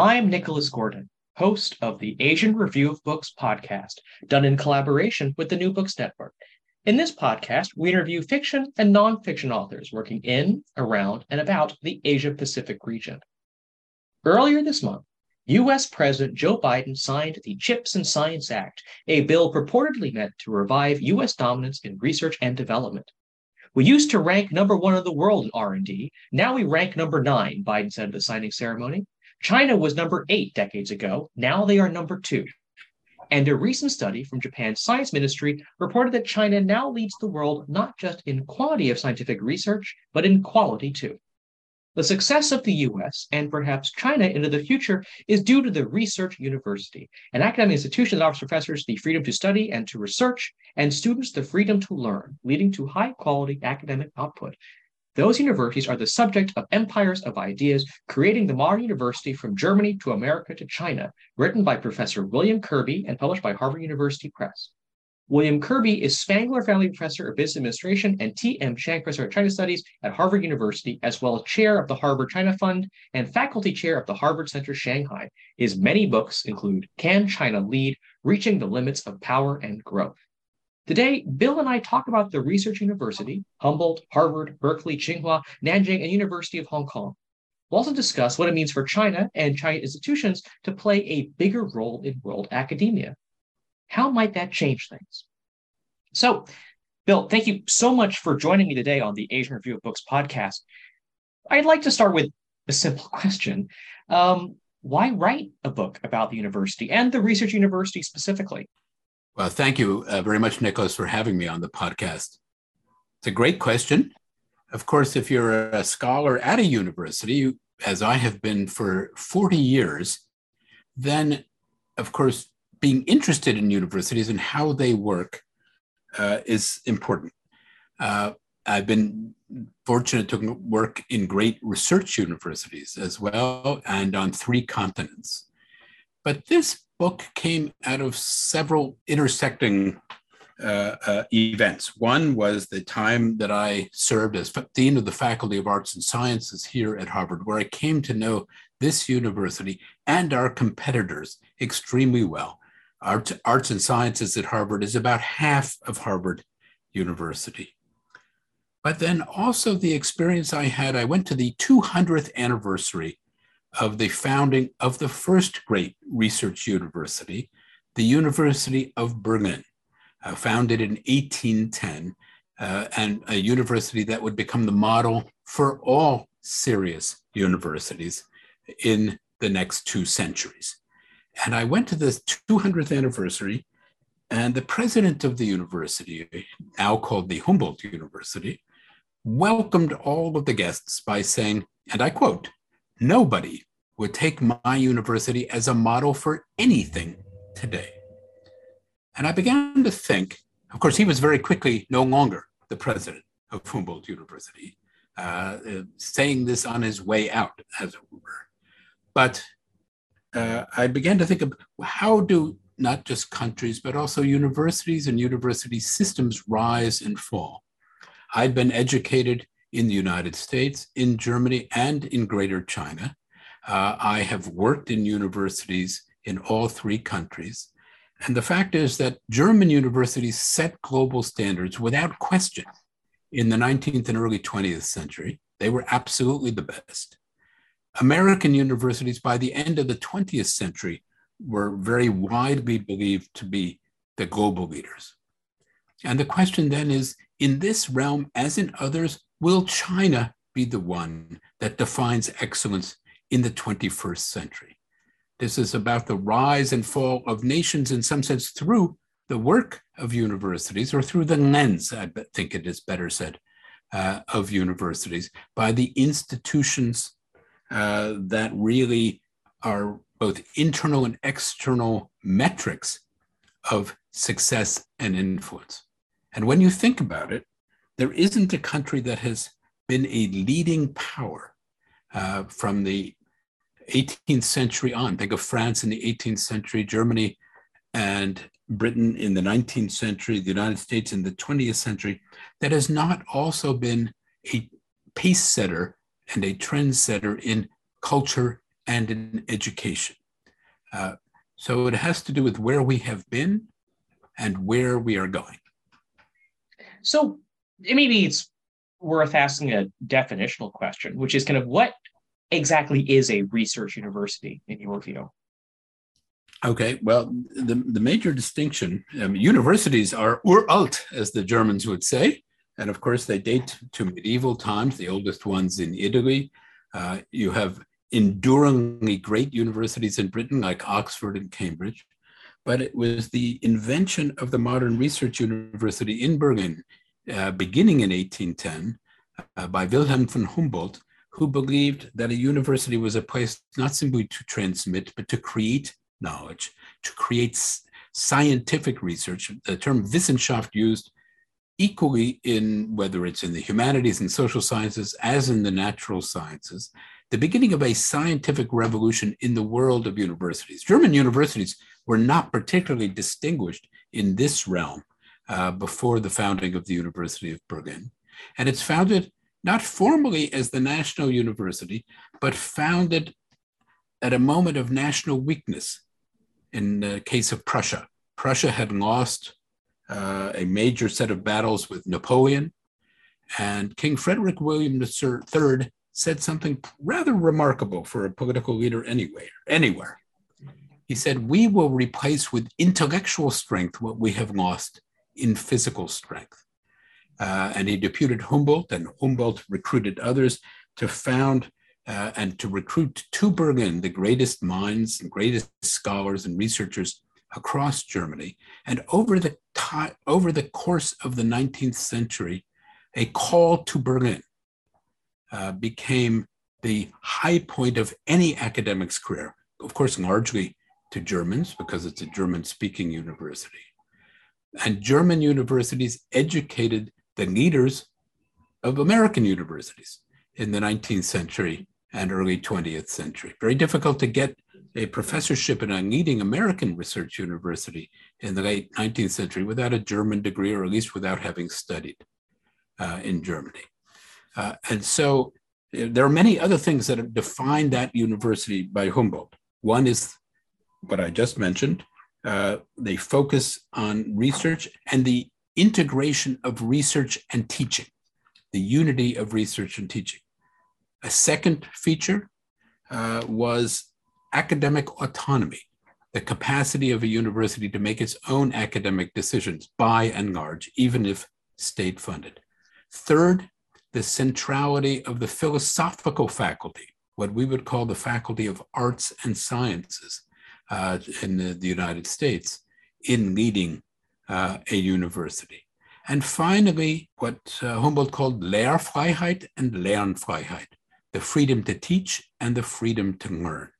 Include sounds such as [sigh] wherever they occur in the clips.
I'm Nicholas Gordon, host of the Asian Review of Books podcast, done in collaboration with the New Books Network. In this podcast, we interview fiction and nonfiction authors working in, around, and about the Asia Pacific region. Earlier this month, U.S. President Joe Biden signed the CHIPS and Science Act, a bill purportedly meant to revive U.S. dominance in research and development. We used to rank number one in the world in R&D. Now we rank number nine, Biden said at the signing ceremony. China was number eight decades ago. Now they are number two. And a recent study from Japan's science ministry reported that China now leads the world not just in quantity of scientific research, but in quality too. The success of the US and perhaps China into the future is due to the research university, an academic institution that offers professors the freedom to study and to research, and students the freedom to learn, leading to high quality academic output. Those universities are the subject of Empires of Ideas, creating the modern university from Germany to America to China, written by Professor William Kirby and published by Harvard University Press. William Kirby is Spangler Family Professor of Business Administration and T.M. Chang Professor of China Studies at Harvard University, as well as Chair of the Harvard China Fund and Faculty Chair of the Harvard Center Shanghai. His many books include Can China Lead? Reaching the Limits of Power and Growth. Today, Bill and I talk about the Research University, Humboldt, Harvard, Berkeley, Tsinghua, Nanjing, and University of Hong Kong. We'll also discuss what it means for China and China institutions to play a bigger role in world academia. How might that change things? So, Bill, thank you so much for joining me today on the Asian Review of Books podcast. I'd like to start with a simple [laughs] question. Um, why write a book about the university and the research university specifically? Well, thank you uh, very much, Nicholas, for having me on the podcast. It's a great question. Of course, if you're a scholar at a university, as I have been for 40 years, then, of course, being interested in universities and how they work uh, is important. Uh, I've been fortunate to work in great research universities as well and on three continents. But this book came out of several intersecting uh, uh, events. One was the time that I served as Dean of the Faculty of Arts and Sciences here at Harvard, where I came to know this university and our competitors extremely well. Art, arts and Sciences at Harvard is about half of Harvard University. But then also the experience I had, I went to the 200th anniversary of the founding of the first great research university, the University of Berlin, uh, founded in 1810, uh, and a university that would become the model for all serious universities in the next two centuries. And I went to the 200th anniversary, and the president of the university, now called the Humboldt University, welcomed all of the guests by saying, and I quote, nobody would take my university as a model for anything today. And I began to think, of course, he was very quickly no longer the president of Humboldt University, uh, saying this on his way out, as it were. But uh, I began to think of how do not just countries, but also universities and university systems rise and fall. I'd been educated in the United States, in Germany, and in Greater China. Uh, I have worked in universities in all three countries. And the fact is that German universities set global standards without question in the 19th and early 20th century. They were absolutely the best. American universities, by the end of the 20th century, were very widely believed to be the global leaders. And the question then is in this realm, as in others, will China be the one that defines excellence in the 21st century? This is about the rise and fall of nations, in some sense, through the work of universities or through the lens, I think it is better said, uh, of universities by the institutions uh, that really are both internal and external metrics of success and influence. And when you think about it, there isn't a country that has been a leading power uh, from the 18th century on. Think of France in the 18th century, Germany and Britain in the 19th century, the United States in the 20th century, that has not also been a pace setter and a trendsetter in culture and in education. Uh, so it has to do with where we have been and where we are going. So maybe it's worth asking a definitional question, which is kind of what exactly is a research university in your view? Okay, well, the, the major distinction, um, universities are uralt, as the Germans would say. And of course, they date to medieval times, the oldest ones in Italy. Uh, you have enduringly great universities in Britain, like Oxford and Cambridge. But it was the invention of the modern research university in Berlin, uh, beginning in 1810, uh, by Wilhelm von Humboldt, who believed that a university was a place not simply to transmit, but to create knowledge, to create scientific research. The term Wissenschaft used equally in whether it's in the humanities and social sciences as in the natural sciences, the beginning of a scientific revolution in the world of universities. German universities were not particularly distinguished in this realm uh, before the founding of the University of Berlin. And it's founded not formally as the national university, but founded at a moment of national weakness in the case of Prussia. Prussia had lost uh, a major set of battles with Napoleon, and King Frederick William III said something rather remarkable for a political leader anywhere. anywhere. He said, We will replace with intellectual strength what we have lost in physical strength. Uh, and he deputed Humboldt, and Humboldt recruited others to found uh, and to recruit to Berlin the greatest minds and greatest scholars and researchers across Germany. And over the, time, over the course of the 19th century, a call to Berlin uh, became the high point of any academic's career, of course, largely to Germans because it's a German speaking university. And German universities educated the leaders of American universities in the 19th century and early 20th century. Very difficult to get a professorship in a leading American research university in the late 19th century without a German degree, or at least without having studied uh, in Germany. Uh, and so uh, there are many other things that have defined that university by Humboldt. One is what I just mentioned. Uh, they focus on research and the integration of research and teaching, the unity of research and teaching. A second feature uh, was academic autonomy, the capacity of a university to make its own academic decisions by and large, even if state funded. Third, the centrality of the philosophical faculty, what we would call the faculty of arts and sciences uh, in the, the United States, in leading uh, a university. And finally, what uh, Humboldt called Lehrfreiheit and Lernfreiheit, the freedom to teach and the freedom to learn,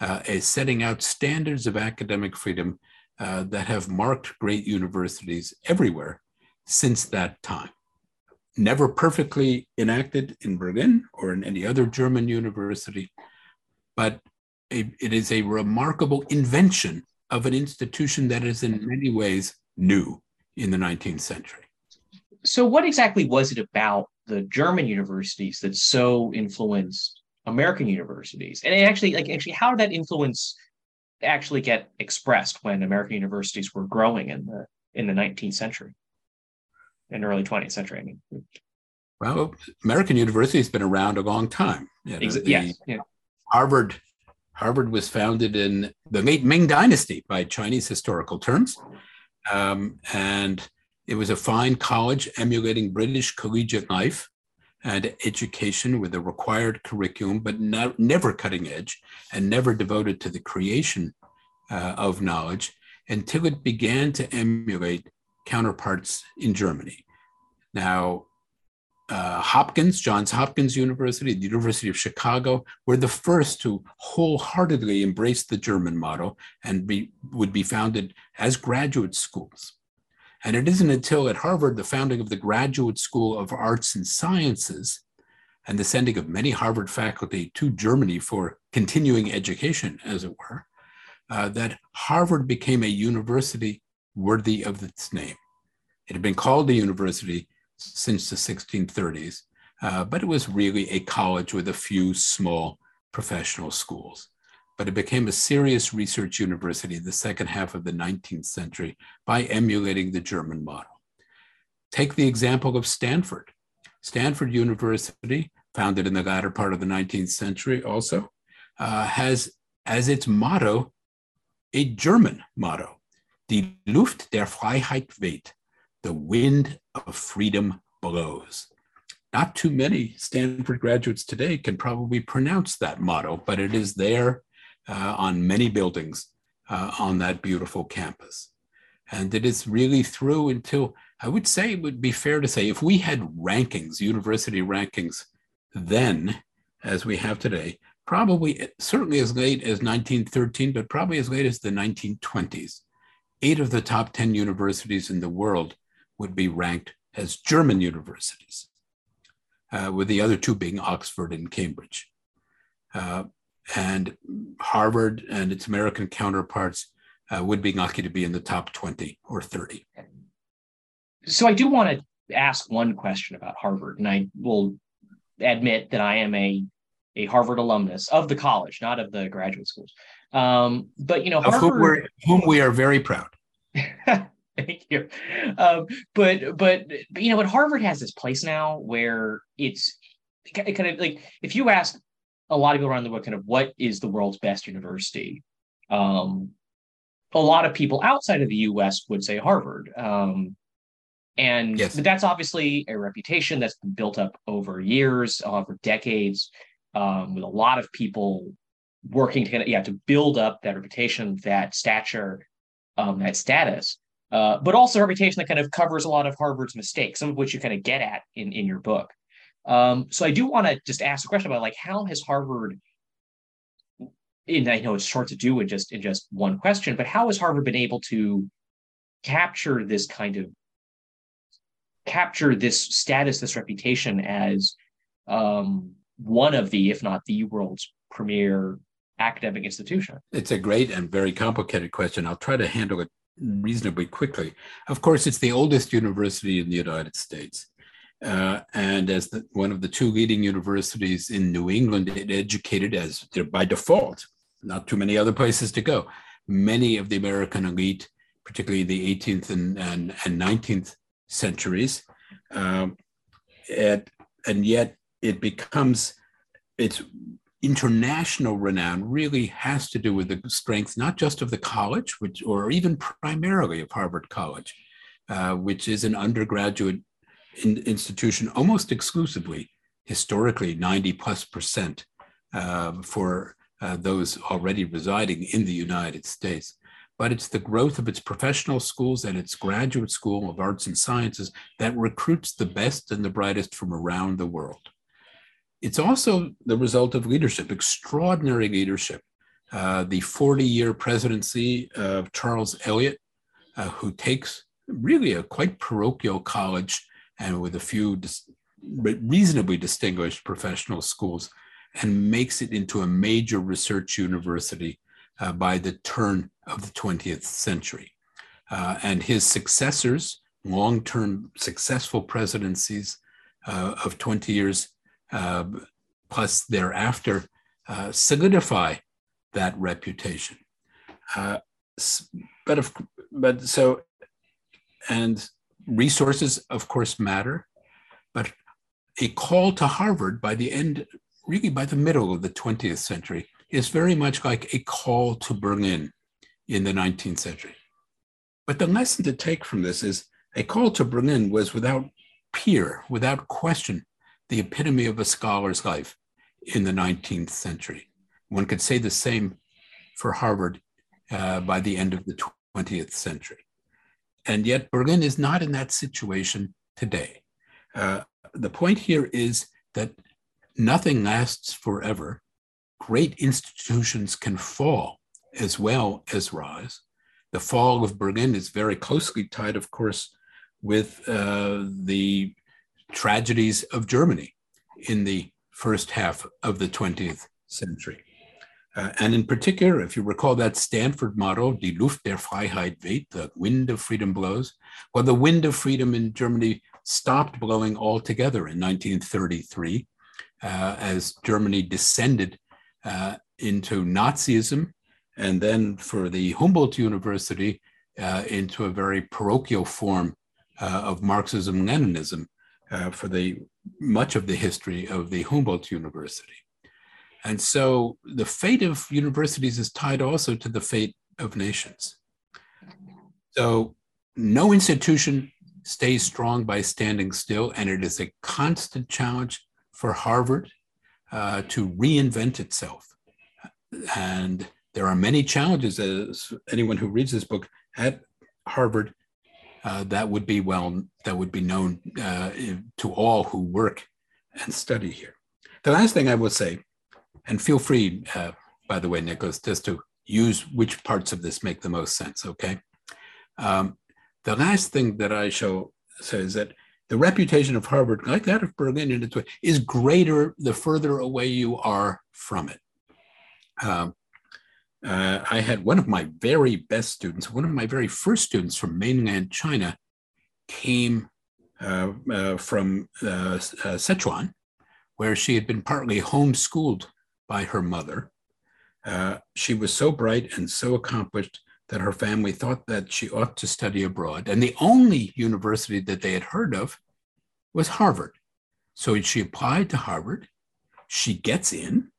uh, is setting out standards of academic freedom uh, that have marked great universities everywhere since that time. Never perfectly enacted in Berlin or in any other German university, but a, it is a remarkable invention of an institution that is in many ways new in the 19th century. So, what exactly was it about the German universities that so influenced American universities? And actually, like, actually, how did that influence actually get expressed when American universities were growing in the in the 19th century and early 20th century? I mean, well, American university has been around a long time. You know, yes, yeah. Harvard Harvard was founded in the late Ming Dynasty by Chinese historical terms. Um, and it was a fine college emulating British collegiate life and education with a required curriculum, but not, never cutting edge and never devoted to the creation uh, of knowledge until it began to emulate counterparts in Germany. Now, uh, Hopkins, Johns Hopkins University, the University of Chicago, were the first to wholeheartedly embrace the German model and be, would be founded as graduate schools. And it isn't until at Harvard, the founding of the Graduate School of Arts and Sciences and the sending of many Harvard faculty to Germany for continuing education, as it were, uh, that Harvard became a university worthy of its name. It had been called a university since the 1630s, uh, but it was really a college with a few small professional schools. But it became a serious research university in the second half of the 19th century by emulating the German model. Take the example of Stanford. Stanford University, founded in the latter part of the 19th century, also uh, has as its motto a German motto, Die Luft der Freiheit weht, the wind of freedom blows. Not too many Stanford graduates today can probably pronounce that motto, but it is there uh, on many buildings uh, on that beautiful campus. And it is really through until I would say it would be fair to say if we had rankings, university rankings, then as we have today, probably certainly as late as 1913, but probably as late as the 1920s, eight of the top 10 universities in the world would be ranked as German universities, uh, with the other two being Oxford and Cambridge. Uh, and Harvard and its American counterparts uh, would be lucky to be in the top 20 or 30. So I do want to ask one question about Harvard, and I will admit that I am a a Harvard alumnus of the college, not of the graduate schools. Um, but you know, of whom, whom we are very proud. Thank you. Um, but, but but you know, but Harvard has this place now where it's kind of like if you ask a lot of people around the world, kind of what is the world's best university, um, a lot of people outside of the U.S. would say Harvard. Um, and yes. that's obviously a reputation that's been built up over years, over decades, um, with a lot of people working to yeah to build up that reputation, that stature, um, that status uh, but also a reputation that kind of covers a lot of Harvard's mistakes, some of which you kind of get at in, in your book. Um, so I do want to just ask a question about like how has Harvard, and I know it's short to do in just in just one question, but how has Harvard been able to capture this kind of capture this status, this reputation as um, one of the, if not the world's premier academic institution? It's a great and very complicated question. I'll try to handle it reasonably quickly. Of course, it's the oldest university in the United States. Uh, and as the, one of the two leading universities in New England, it educated as by default, not too many other places to go. Many of the American elite, particularly the 18th and, and, and 19th centuries. Um, and, and yet it becomes, it's international renown really has to do with the strength not just of the college, which or even primarily of Harvard College, uh, which is an undergraduate in, institution almost exclusively, historically 90 plus percent uh, for uh, those already residing in the United States. But it's the growth of its professional schools and its graduate school of arts and sciences that recruits the best and the brightest from around the world. It's also the result of leadership, extraordinary leadership. Uh, the 40 year presidency of Charles Eliot, uh, who takes really a quite parochial college and with a few dis- reasonably distinguished professional schools and makes it into a major research university uh, by the turn of the 20th century. Uh, and his successors, long term successful presidencies uh, of 20 years uh, plus thereafter, uh, solidify that reputation. Uh, but, of, but so, and resources, of course, matter, but a call to Harvard by the end, really by the middle of the 20th century, is very much like a call to Berlin in the 19th century. But the lesson to take from this is a call to Berlin was without peer, without question, the epitome of a scholar's life in the 19th century. One could say the same for Harvard uh, by the end of the 20th century. And yet, Berlin is not in that situation today. Uh, the point here is that nothing lasts forever. Great institutions can fall as well as rise. The fall of Berlin is very closely tied, of course, with uh, the tragedies of Germany in the first half of the 20th century. Uh, and in particular, if you recall that Stanford motto, Die Luft der Freiheit weht, the wind of freedom blows, well, the wind of freedom in Germany stopped blowing altogether in 1933 uh, as Germany descended uh, into Nazism, and then for the Humboldt University uh, into a very parochial form uh, of Marxism Leninism uh, for the much of the history of the Humboldt University. And so the fate of universities is tied also to the fate of nations. So no institution stays strong by standing still, and it is a constant challenge for Harvard uh, to reinvent itself. And there are many challenges, as anyone who reads this book at Harvard, uh, that would be well, that would be known uh, to all who work and study here. The last thing I will say and feel free, uh, by the way, Nicholas, just to use which parts of this make the most sense, okay? Um, the last thing that I shall say is that the reputation of Harvard, like that of Berlin is greater the further away you are from it. Um, uh, I had one of my very best students, one of my very first students from mainland China came uh, uh, from uh, uh, Sichuan, where she had been partly homeschooled by her mother. Uh, she was so bright and so accomplished that her family thought that she ought to study abroad. And the only university that they had heard of was Harvard. So she applied to Harvard. She gets in.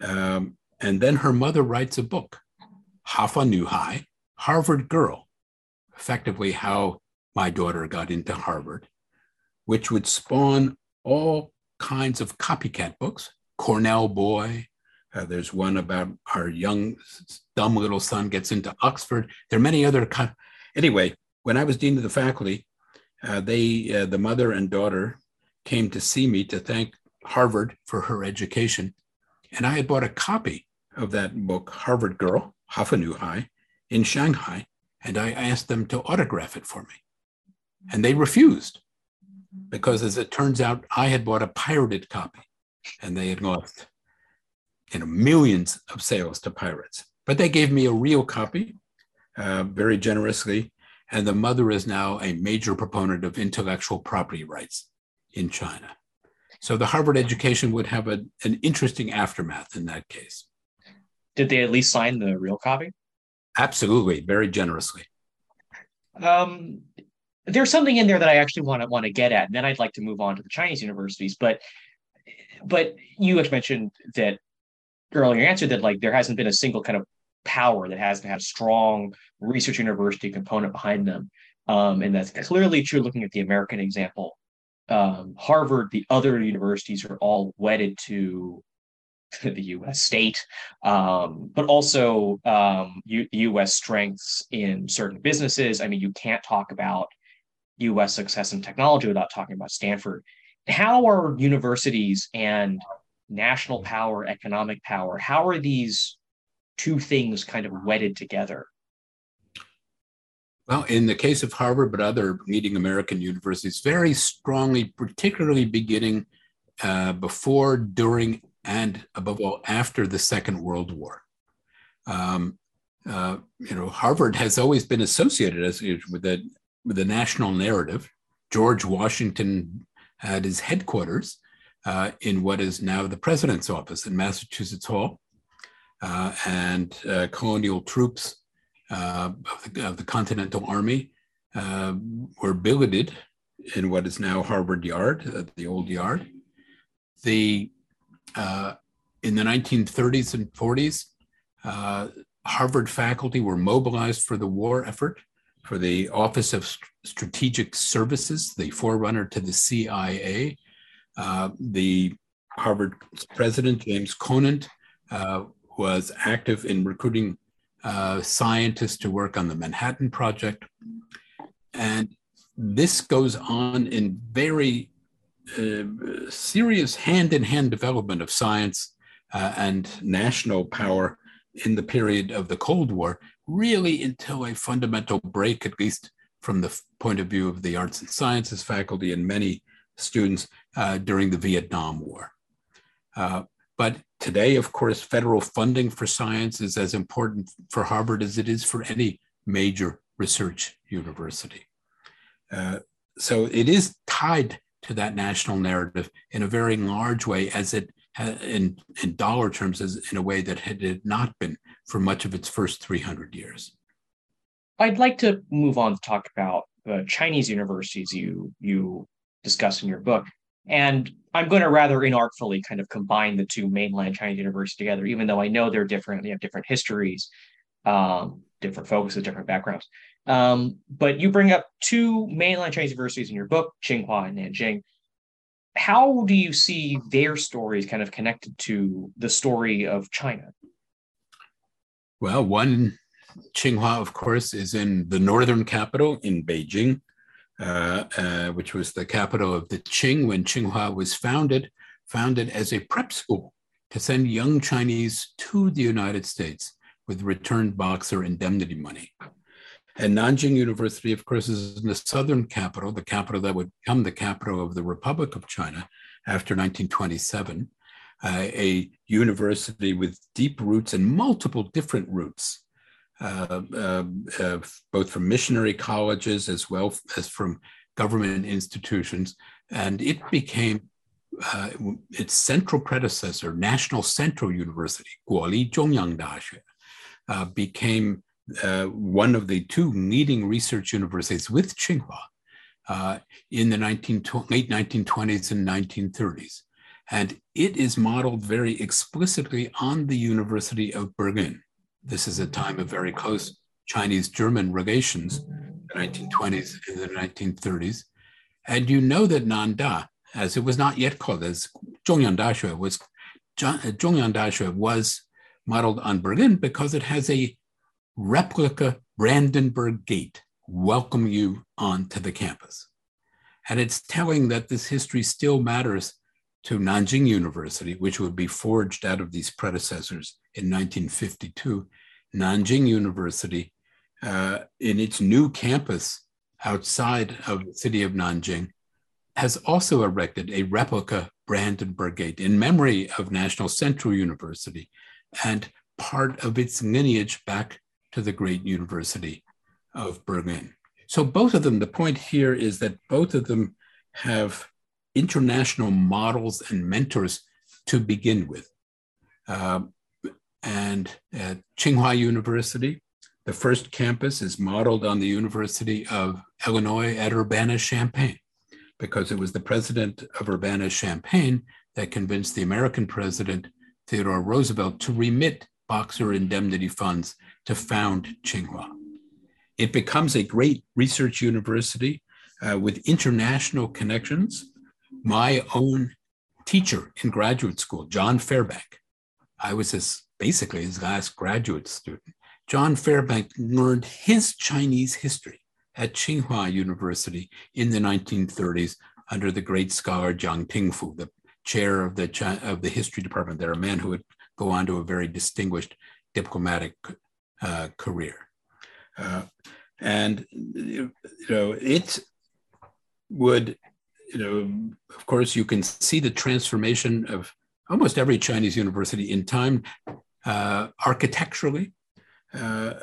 Um, and then her mother writes a book, Hafa Nu Hai, Harvard Girl, effectively how my daughter got into Harvard, which would spawn all kinds of copycat books Cornell boy. Uh, there's one about our young, dumb little son gets into Oxford. There are many other. Co- anyway, when I was dean of the faculty, uh, they, uh, the mother and daughter, came to see me to thank Harvard for her education, and I had bought a copy of that book, Harvard Girl, Hafa Nu Hai, in Shanghai, and I asked them to autograph it for me, and they refused because, as it turns out, I had bought a pirated copy and they had lost you know millions of sales to pirates. But they gave me a real copy uh, very generously, and the mother is now a major proponent of intellectual property rights in China. So the Harvard education would have a, an interesting aftermath in that case. Did they at least sign the real copy? Absolutely, very generously. Um, there's something in there that I actually want to want to get at, and then I'd like to move on to the Chinese universities. But but you had mentioned that earlier answer that like there hasn't been a single kind of power that hasn't had a strong research university component behind them. Um, and that's clearly true looking at the American example. Um, Harvard, the other universities are all wedded to [laughs] the US state, um, but also um, U- US strengths in certain businesses. I mean, you can't talk about US success in technology without talking about Stanford how are universities and national power, economic power, how are these two things kind of wedded together? Well, in the case of Harvard, but other leading American universities, very strongly, particularly beginning uh, before, during, and above all, after the Second World War. Um, uh, you know, Harvard has always been associated as, with the with the national narrative. George Washington had his headquarters uh, in what is now the president's office in Massachusetts Hall, uh, and uh, colonial troops uh, of the, of, the, Continental Army uh, were billeted in what is now Harvard Yard, the old yard. The in the 1930s and 40s, Harvard faculty were mobilized for the war effort for the Office of Strategic Services, the forerunner to the CIA. Uh, the Harvard president, James Conant, uh, was active in recruiting uh, scientists to work on the Manhattan Project. And this goes on in very uh, serious hand in hand development of science uh, and national power in the period of the Cold War, really until a fundamental break, at least from the point of view of the arts and sciences faculty and many students uh, during the Vietnam War. Uh, but today, of course, federal funding for science is as important for Harvard as it is for any major research university. Uh, so it is tied to that national narrative in a very large way as it in, in dollar terms as in a way that had it not been for much of its first 300 years. I'd like to move on to talk about the Chinese universities you you discuss in your book. And I'm going to rather inartfully kind of combine the two mainland Chinese universities together, even though I know they're different, they have different histories, um, different focuses, different backgrounds. Um, but you bring up two mainland Chinese universities in your book, Tsinghua and Nanjing how do you see their stories kind of connected to the story of China? Well, one, Tsinghua, of course, is in the northern capital in Beijing, which was the capital of the Qing when Tsinghua was founded, founded as a prep school to send young Chinese to the United States with returned boxer indemnity money. And Nanjing University, of course, is in the southern capital, the capital that would become the capital of the Republic of China after 1927, uh, a university with deep roots and multiple different roots, uh, uh, uh, both from missionary colleges as well as from government institutions. And it became uh, its central predecessor, National Central University, Guoli Zhongyang Daxue, uh, became uh, one of the two leading research universities with Tsinghua uh, in the 19, late 1920s and 1930s. And it is modeled very explicitly on the University of Berlin. This is a time of very close Chinese German relations, the 1920s and the 1930s. And you know that Nanda, as it was not yet called, as Zhongyang Daxue was, uh, Zhongyang Daxue was modeled on Berlin because it has a replica Brandenburg Gate welcome you onto the campus. And it's telling that this history still matters to Nanjing University, which would be forged out of these predecessors in 1952. Nanjing University, uh, in its new campus outside of the city of Nanjing, has also erected a replica Brandenburg Gate in memory of National Central University and part of its lineage back to the great University of Berlin. So both of them, the point here is that both of them have international models and mentors to begin with. Um, and at Tsinghua University, the first campus is modeled on the University of Illinois at Urbana-Champaign, because it was the president of Urbana-Champaign that convinced the American president, Theodore Roosevelt, to remit Boxer indemnity funds to found Tsinghua. It becomes a great research university uh, with international connections. My own teacher in graduate school, John Fairbank, I was his, basically his last graduate student. John Fairbank learned his Chinese history at Tsinghua University in the 1930s under the great scholar Jiang Tingfu, the chair of the, of the history department there, a man who would go on to a very distinguished diplomatic uh, career. Uh, and, you know, it would, you know, of course, you can see the transformation of almost every Chinese university in time uh, architecturally uh,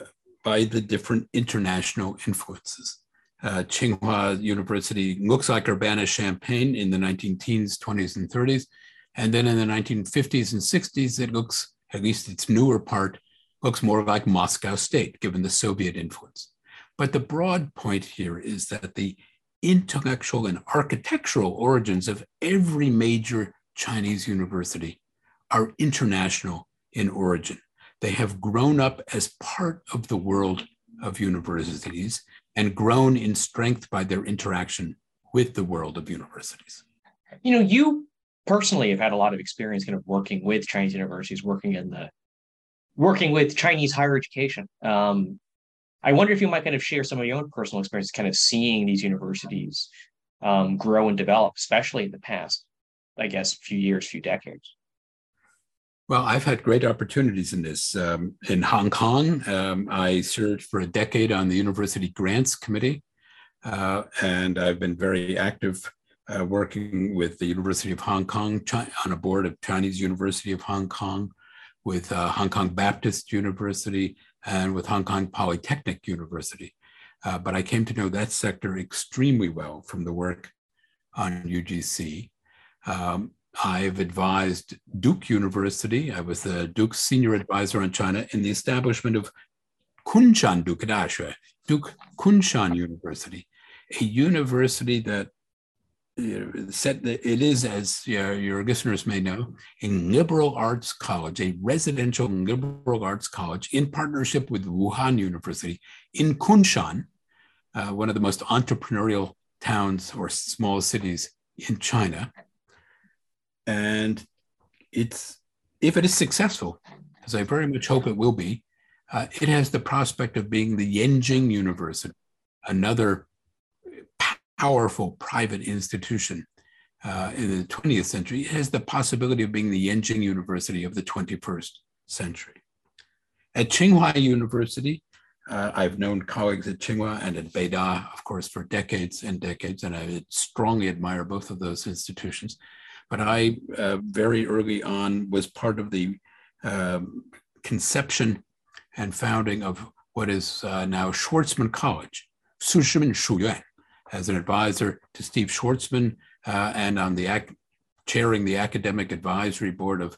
by the different international influences. Uh, Tsinghua University looks like Urbana-Champaign in the 19 teens, 20s, and 30s. And then in the 1950s and 60s, it looks, at least its newer part, looks more like Moscow State, given the Soviet influence. But the broad point here is that the intellectual and architectural origins of every major Chinese university are international in origin. They have grown up as part of the world of universities and grown in strength by their interaction with the world of universities. You know, you personally have had a lot of experience kind of working with Chinese universities, working in the working with Chinese higher education. Um, I wonder if you might kind of share some of your own personal experience, kind of seeing these universities um, grow and develop, especially in the past, I guess, a few years, few decades. Well, I've had great opportunities in this. Um, in Hong Kong, um, I served for a decade on the University Grants Committee, uh, and I've been very active uh, working with the University of Hong Kong on a board of Chinese University of Hong Kong, with uh, Hong Kong Baptist University, and with Hong Kong Polytechnic University. Uh, but I came to know that sector extremely well from the work on UGC. Um, I've advised Duke University. I was the Duke's senior advisor on China in the establishment of Kunshan Duke Duke Kunshan University, a university that said that it is, as your listeners may know, a liberal arts college, a residential liberal arts college in partnership with Wuhan University in Kunshan, uh, one of the most entrepreneurial towns or small cities in China. And it's if it is successful, as I very much hope it will be, uh, it has the prospect of being the Yenjing University, another powerful private institution uh, in the 20th century. It has the possibility of being the Yenjing University of the 21st century. At Tsinghua University, uh, I've known colleagues at Tsinghua and at Beida, of course, for decades and decades, and I strongly admire both of those institutions. But I, uh, very early on, was part of the um, conception and founding of what is uh, now Schwarzman College, Sushimin Shuyuan, as an advisor to Steve Schwarzman uh, and on the ac- chairing the academic advisory board of,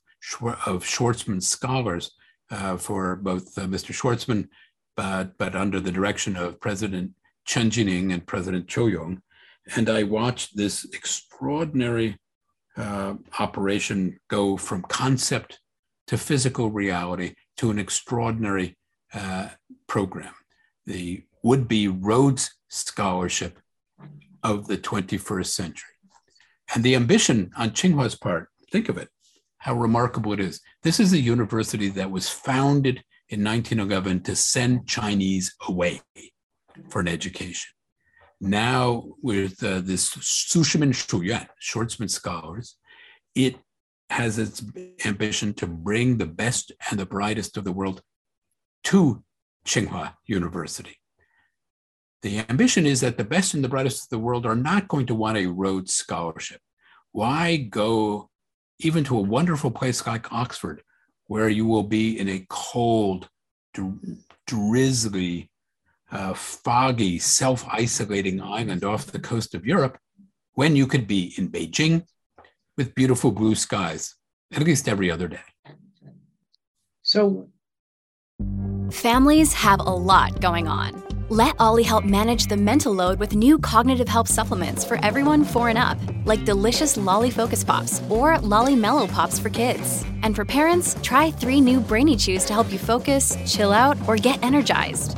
of Schwarzman scholars uh, for both uh, Mr. Schwarzman, but, but under the direction of President Chen Jining and President Qiu Yong. And I watched this extraordinary uh, operation go from concept to physical reality to an extraordinary uh, program. The would be Rhodes Scholarship of the 21st century. And the ambition on Tsinghua's part, think of it, how remarkable it is. This is a university that was founded in 1911 to send Chinese away for an education. Now, with uh, this Sushimin Shuyuan, Schwarzman scholars, it has its ambition to bring the best and the brightest of the world to Tsinghua University. The ambition is that the best and the brightest of the world are not going to want a Rhodes Scholarship. Why go even to a wonderful place like Oxford, where you will be in a cold, drizzly, uh, foggy, self isolating island off the coast of Europe, when you could be in Beijing with beautiful blue skies, at least every other day. So, families have a lot going on. Let OLLY help manage the mental load with new cognitive help supplements for everyone four and up, like delicious Lolly Focus Pops or Lolly Mellow Pops for kids. And for parents, try three new Brainy Chews to help you focus, chill out, or get energized.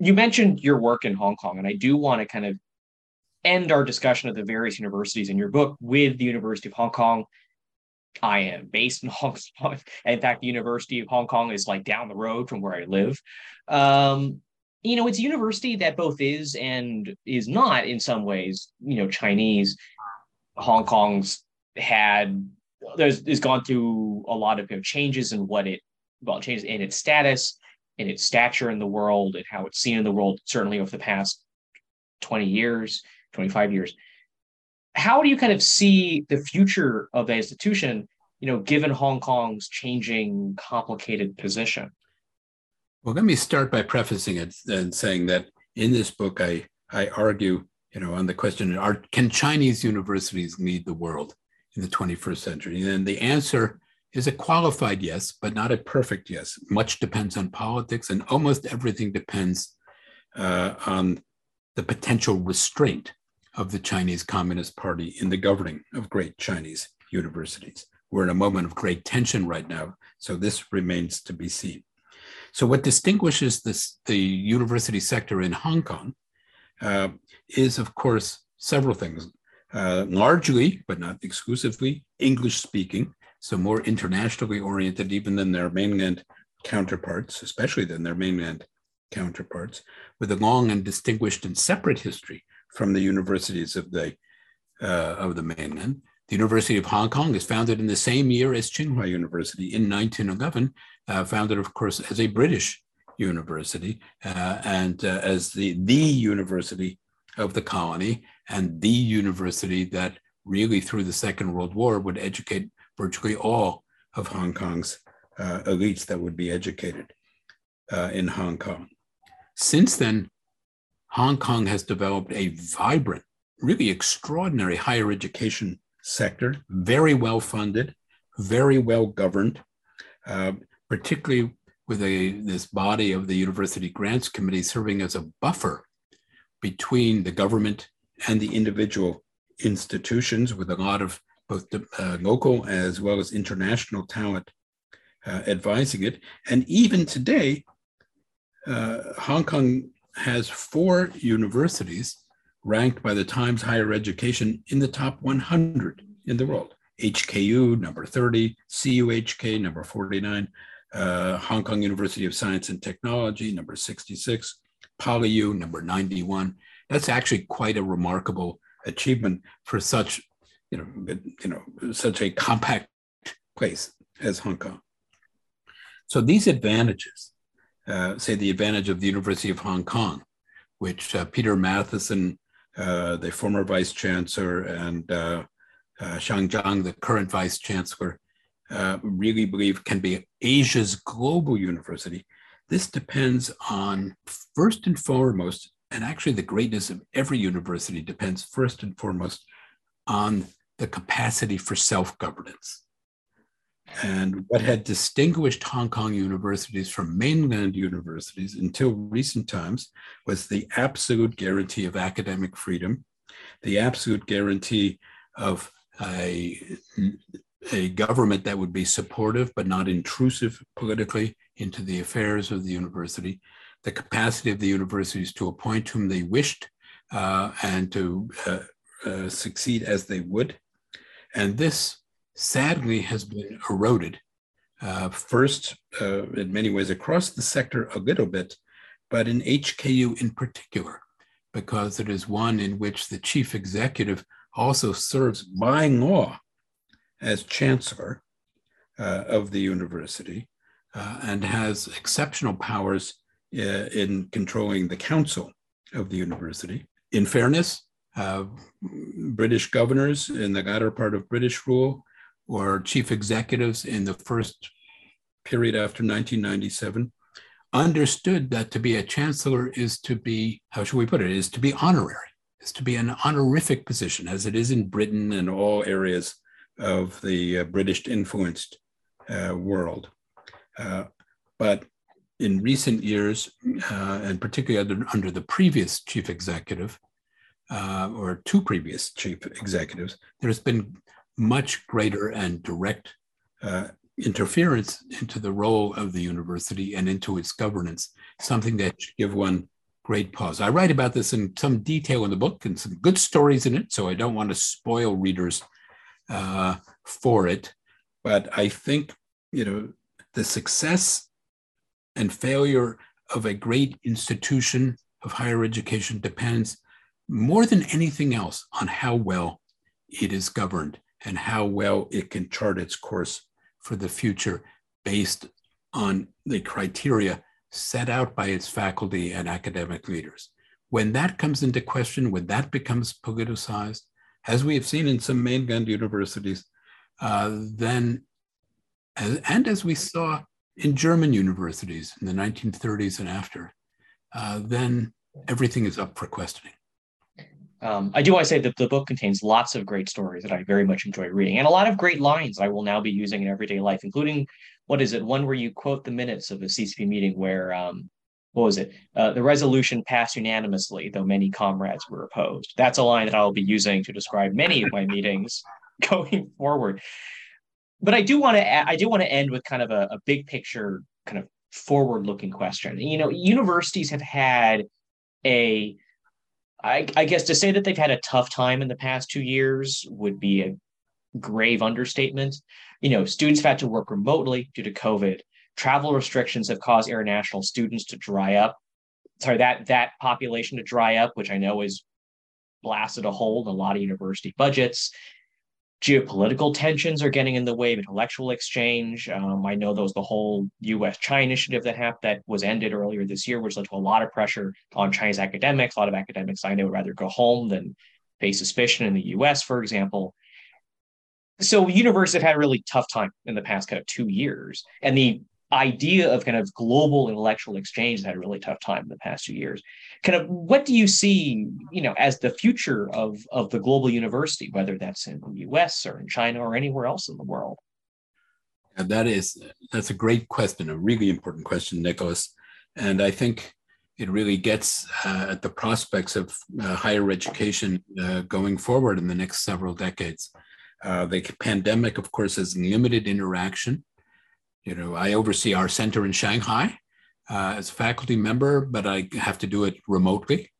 you mentioned your work in Hong Kong, and I do want to kind of end our discussion of the various universities in your book with the University of Hong Kong. I am based in [laughs] Hong Kong. In fact, the University of Hong Kong is like down the road from where I live. Um, you know, it's a university that both is and is not in some ways, you know, Chinese. Hong Kong's had there's has gone through a lot of changes in what it well changes in its status in its stature in the world and how it's seen in the world, certainly over the past 20 years, 25 years. How do you kind of see the future of the institution, you know, given Hong Kong's changing, complicated position? Well, let me start by prefacing it and saying that in this book, I, I argue, you know, on the question, are, can Chinese universities lead the world in the 21st century? And then the answer is a qualified yes, but not a perfect yes. Much depends on politics, and almost everything depends uh, on the potential restraint of the Chinese Communist Party in the governing of great Chinese universities. We're in a moment of great tension right now, so this remains to be seen. So, what distinguishes this, the university sector in Hong Kong uh, is, of course, several things. Uh, largely, but not exclusively, English speaking so more internationally oriented even than their mainland counterparts, especially than their mainland counterparts, with a long and distinguished and separate history from the universities of the uh, of the mainland. The University of Hong Kong is founded in the same year as Tsinghua University in 1911, uh, founded, of course, as a British university uh, and uh, as the, the university of the colony and the university that really through the Second World War would educate virtually all of Hong Kong's uh, elites that would be educated uh, in Hong Kong. Since then, Hong Kong has developed a vibrant, really extraordinary higher education sector, very well funded, very well governed, uh, particularly with a, this body of the University Grants Committee serving as a buffer between the government and the individual institutions with a lot of both uh, local as well as international talent uh, advising it. And even today, uh, Hong Kong has four universities ranked by the Times Higher Education in the top 100 in the world. HKU, number 30, CUHK, number 49, uh, Hong Kong University of Science and Technology, number 66, PolyU, number 91. That's actually quite a remarkable achievement for such you know, you know, such a compact place as Hong Kong. So these advantages, uh, say the advantage of the University of Hong Kong, which uh, Peter Mathieson, uh, the former vice chancellor, and uh, uh, Xiang Zhang, the current vice chancellor, uh, really believe can be Asia's global university. This depends on first and foremost, and actually the greatness of every university depends first and foremost on the capacity for self governance. And what had distinguished Hong Kong universities from mainland universities until recent times was the absolute guarantee of academic freedom, the absolute guarantee of a, a government that would be supportive but not intrusive politically into the affairs of the university, the capacity of the universities to appoint whom they wished uh, and to uh, uh, succeed as they would, and this sadly has been eroded. Uh, first, uh, in many ways, across the sector a little bit, but in HKU in particular, because it is one in which the chief executive also serves by law as chancellor uh, of the university uh, and has exceptional powers uh, in controlling the council of the university. In fairness, uh, British governors in the latter part of British rule or chief executives in the first period after 1997 understood that to be a chancellor is to be, how should we put it, is to be honorary, is to be an honorific position, as it is in Britain and all areas of the uh, British influenced uh, world. Uh, but in recent years, uh, and particularly under, under, the previous chief executive, uh, or two previous chief executives, there's been much greater and direct uh, interference into the role of the university and into its governance, something that should give one great pause. I write about this in some detail in the book and some good stories in it, so I don't want to spoil readers uh, for it. But I think, you know, the success and failure of a great institution of higher education depends more than anything else on how well it is governed and how well it can chart its course for the future based on the criteria set out by its faculty and academic leaders. When that comes into question, when that becomes politicized, as we have seen in some mainland universities, uh, then, as, and as we saw in German universities in the 1930s and after, uh, then everything is up for questioning. Um, I do want to say that the book contains lots of great stories that I very much enjoy reading, and a lot of great lines I will now be using in everyday life, including what is it? One where you quote the minutes of a CCP meeting where um, what was it? Uh, the resolution passed unanimously, though many comrades were opposed. That's a line that I will be using to describe many of my meetings [laughs] going forward. But I do want to I do want to end with kind of a, a big picture, kind of forward looking question. You know, universities have had a I, I guess to say that they've had a tough time in the past two years would be a grave understatement. You know, students have had to work remotely due to COVID. Travel restrictions have caused international students to dry up. Sorry, that that population to dry up, which I know is blasted a hole in a lot of university budgets geopolitical tensions are getting in the way of intellectual exchange. Um, I know there was the whole U.S.-China initiative that happened that was ended earlier this year, which led to a lot of pressure on Chinese academics. A lot of academics I know would rather go home than face suspicion in the U.S., for example. So universities have had a really tough time in the past kind of two years, and the idea of kind of global intellectual exchange has had a really tough time in the past two years. Kind of what do you see, you know, as the future of, of the global university, whether that's in the US or in China or anywhere else in the world? And that is that's a great question, a really important question, Nicholas. And I think it really gets uh, at the prospects of uh, higher education uh, going forward in the next several decades. Uh, the pandemic, of course, has limited interaction you know, I oversee our center in Shanghai uh, as a faculty member, but I have to do it remotely.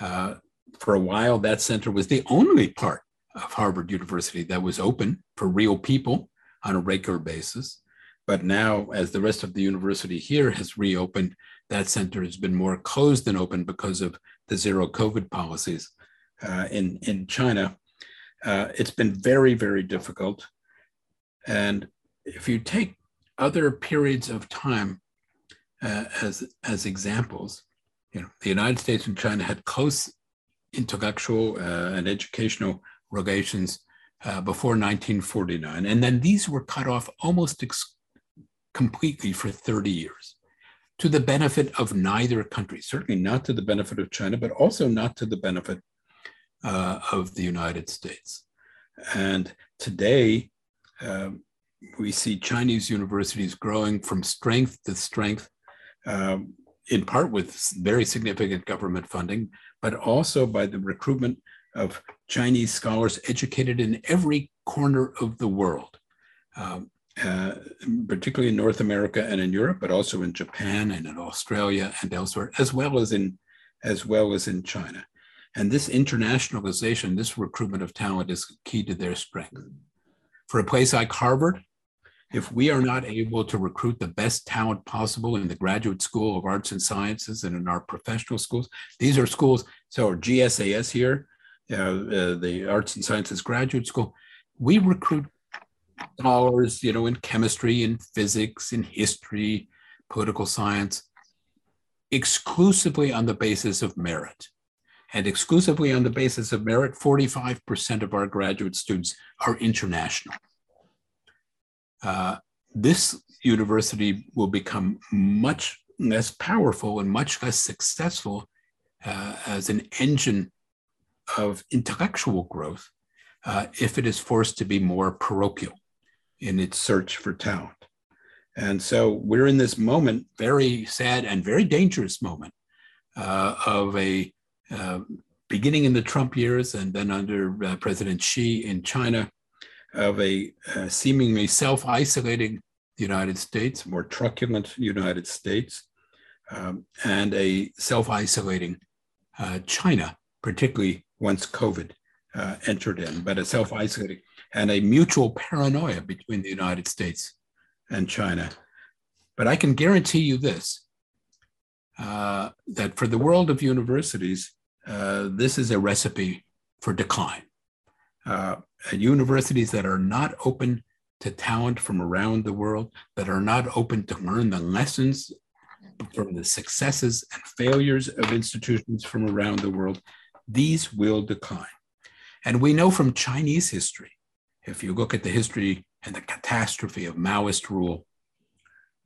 Uh, for a while, that center was the only part of Harvard University that was open for real people on a regular basis. But now, as the rest of the university here has reopened, that center has been more closed than open because of the zero COVID policies uh, in, in China. Uh, it's been very, very difficult. And if you take other periods of time uh, as, as examples. You know, the United States and China had close intellectual uh, and educational relations uh, before 1949, and then these were cut off almost ex- completely for 30 years to the benefit of neither country, certainly not to the benefit of China, but also not to the benefit uh, of the United States. And today, um, we see Chinese universities growing from strength to strength, um, in part with very significant government funding, but also by the recruitment of Chinese scholars educated in every corner of the world, um, uh, particularly in North America and in Europe, but also in Japan and in Australia and elsewhere, as well as in as well as in China. And this internationalization, this recruitment of talent is key to their strength. For a place like Harvard, if we are not able to recruit the best talent possible in the graduate school of arts and sciences and in our professional schools, these are schools, so our GSAS here, uh, uh, the Arts and Sciences Graduate School, we recruit scholars, you know, in chemistry, in physics, in history, political science, exclusively on the basis of merit. And exclusively on the basis of merit, 45% of our graduate students are international. Uh, this university will become much less powerful and much less successful uh, as an engine of intellectual growth uh, if it is forced to be more parochial in its search for talent. And so we're in this moment, very sad and very dangerous moment uh, of a uh, beginning in the Trump years and then under uh, President Xi in China, of a uh, seemingly self isolating United States, more truculent United States, um, and a self isolating uh, China, particularly once COVID uh, entered in, but a self isolating and a mutual paranoia between the United States and China. But I can guarantee you this uh, that for the world of universities, uh, this is a recipe for decline. Uh, universities that are not open to talent from around the world, that are not open to learn the lessons from the successes and failures of institutions from around the world, these will decline. And we know from Chinese history, if you look at the history and the catastrophe of Maoist rule,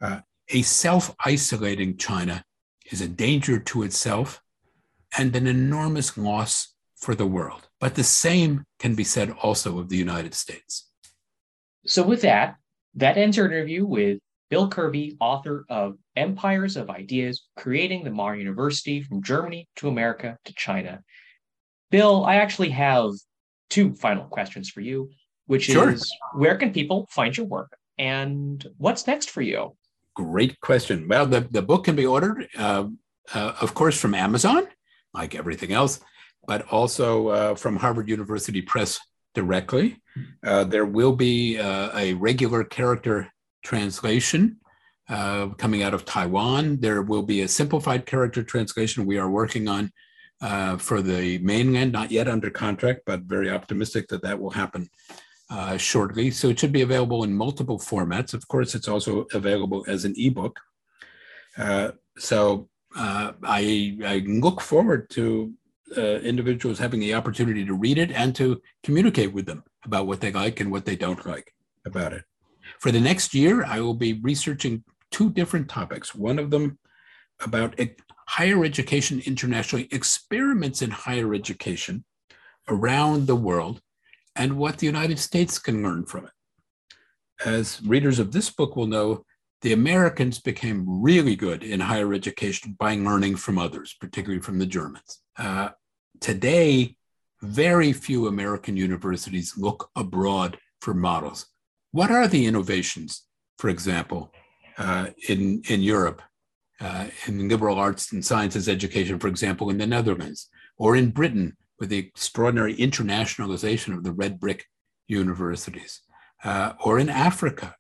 uh, a self isolating China is a danger to itself and an enormous loss for the world. But the same can be said also of the United States. So, with that, that ends our interview with Bill Kirby, author of Empires of Ideas Creating the Modern University from Germany to America to China. Bill, I actually have two final questions for you, which sure. is where can people find your work and what's next for you? Great question. Well, the, the book can be ordered, uh, uh, of course, from Amazon, like everything else, but also uh, from Harvard University Press directly. Uh, there will be uh, a regular character translation uh, coming out of Taiwan. There will be a simplified character translation we are working on uh, for the mainland, not yet under contract, but very optimistic that that will happen uh, shortly. So it should be available in multiple formats. Of course, it's also available as an ebook. Uh, so uh, I, I, look forward to uh, individuals having the opportunity to read it and to communicate with them about what they like and what they don't like about it. For the next year, I will be researching two different topics. One of them about higher education internationally, experiments in higher education around the world, and what the United States can learn from it. As readers of this book will know, the Americans became really good in higher education by learning from others, particularly from the Germans. Uh, today, very few American universities look abroad for models. What are the innovations, for example, uh, in, in Europe, uh, in liberal arts and sciences education, for example, in the Netherlands, or in Britain with the extraordinary internationalization of the red brick universities, uh, or in Africa,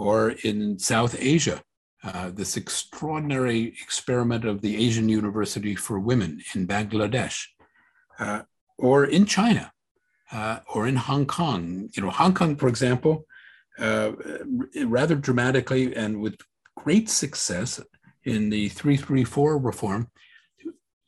or in South Asia, uh, this extraordinary experiment of the Asian University for Women in Bangladesh, uh, or in China, uh, or in Hong Kong. You know, Hong Kong, for example, uh, rather dramatically and with great success in the 334 reform,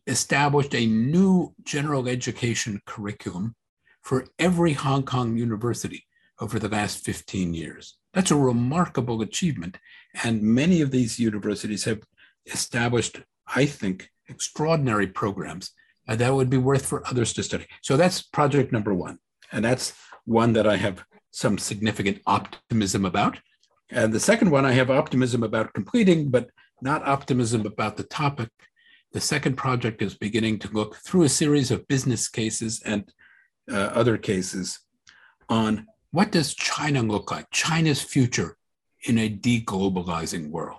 established a new general education curriculum for every Hong Kong university over the last 15 years. That's a remarkable achievement. And many of these universities have established, I think, extraordinary programs that would be worth for others to study. So that's project number one. And that's one that I have some significant optimism about. And the second one I have optimism about completing, but not optimism about the topic. The second project is beginning to look through a series of business cases and uh, other cases on what does China look like, China's future in a deglobalizing world.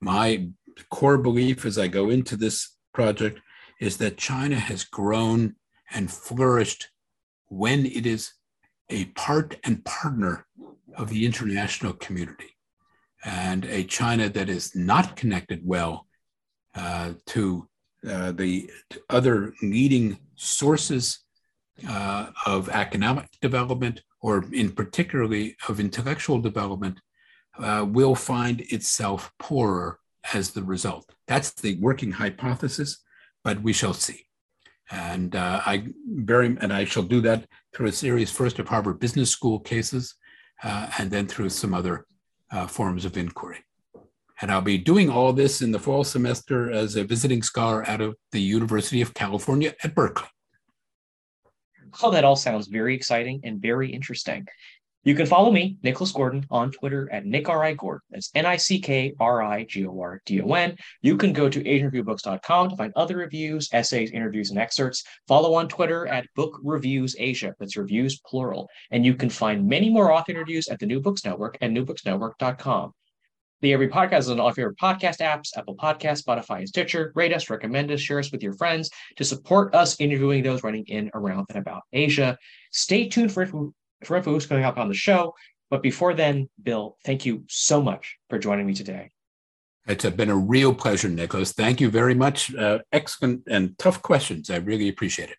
My core belief as I go into this project is that China has grown and flourished when it is a part and partner of the international community and a China that is not connected well uh, to uh, the to other leading sources uh, of economic development, or in particularly of intellectual development, uh, will find itself poorer as the result. That's the working hypothesis, but we shall see. And uh, I very and I shall do that through a series first of Harvard Business School cases, uh, and then through some other uh, forms of inquiry. And I'll be doing all this in the fall semester as a visiting scholar out of the University of California at Berkeley. Oh, that all sounds very exciting and very interesting. You can follow me, Nicholas Gordon, on Twitter at Nick R. I. Gordon. That's N I C K R I G O R D O N. You can go to AsianReviewBooks.com to find other reviews, essays, interviews, and excerpts. Follow on Twitter at Book Reviews Asia. That's reviews plural. And you can find many more author interviews at the New Books Network at newbooksnetwork.com. The Every Podcast is on all your podcast apps, Apple Podcasts, Spotify, and Stitcher. Rate us, recommend us, share us with your friends to support us interviewing those running in, around, and about Asia. Stay tuned for for info who's going up on the show. But before then, Bill, thank you so much for joining me today. It's been a real pleasure, Nicholas. Thank you very much. Uh, excellent and tough questions. I really appreciate it.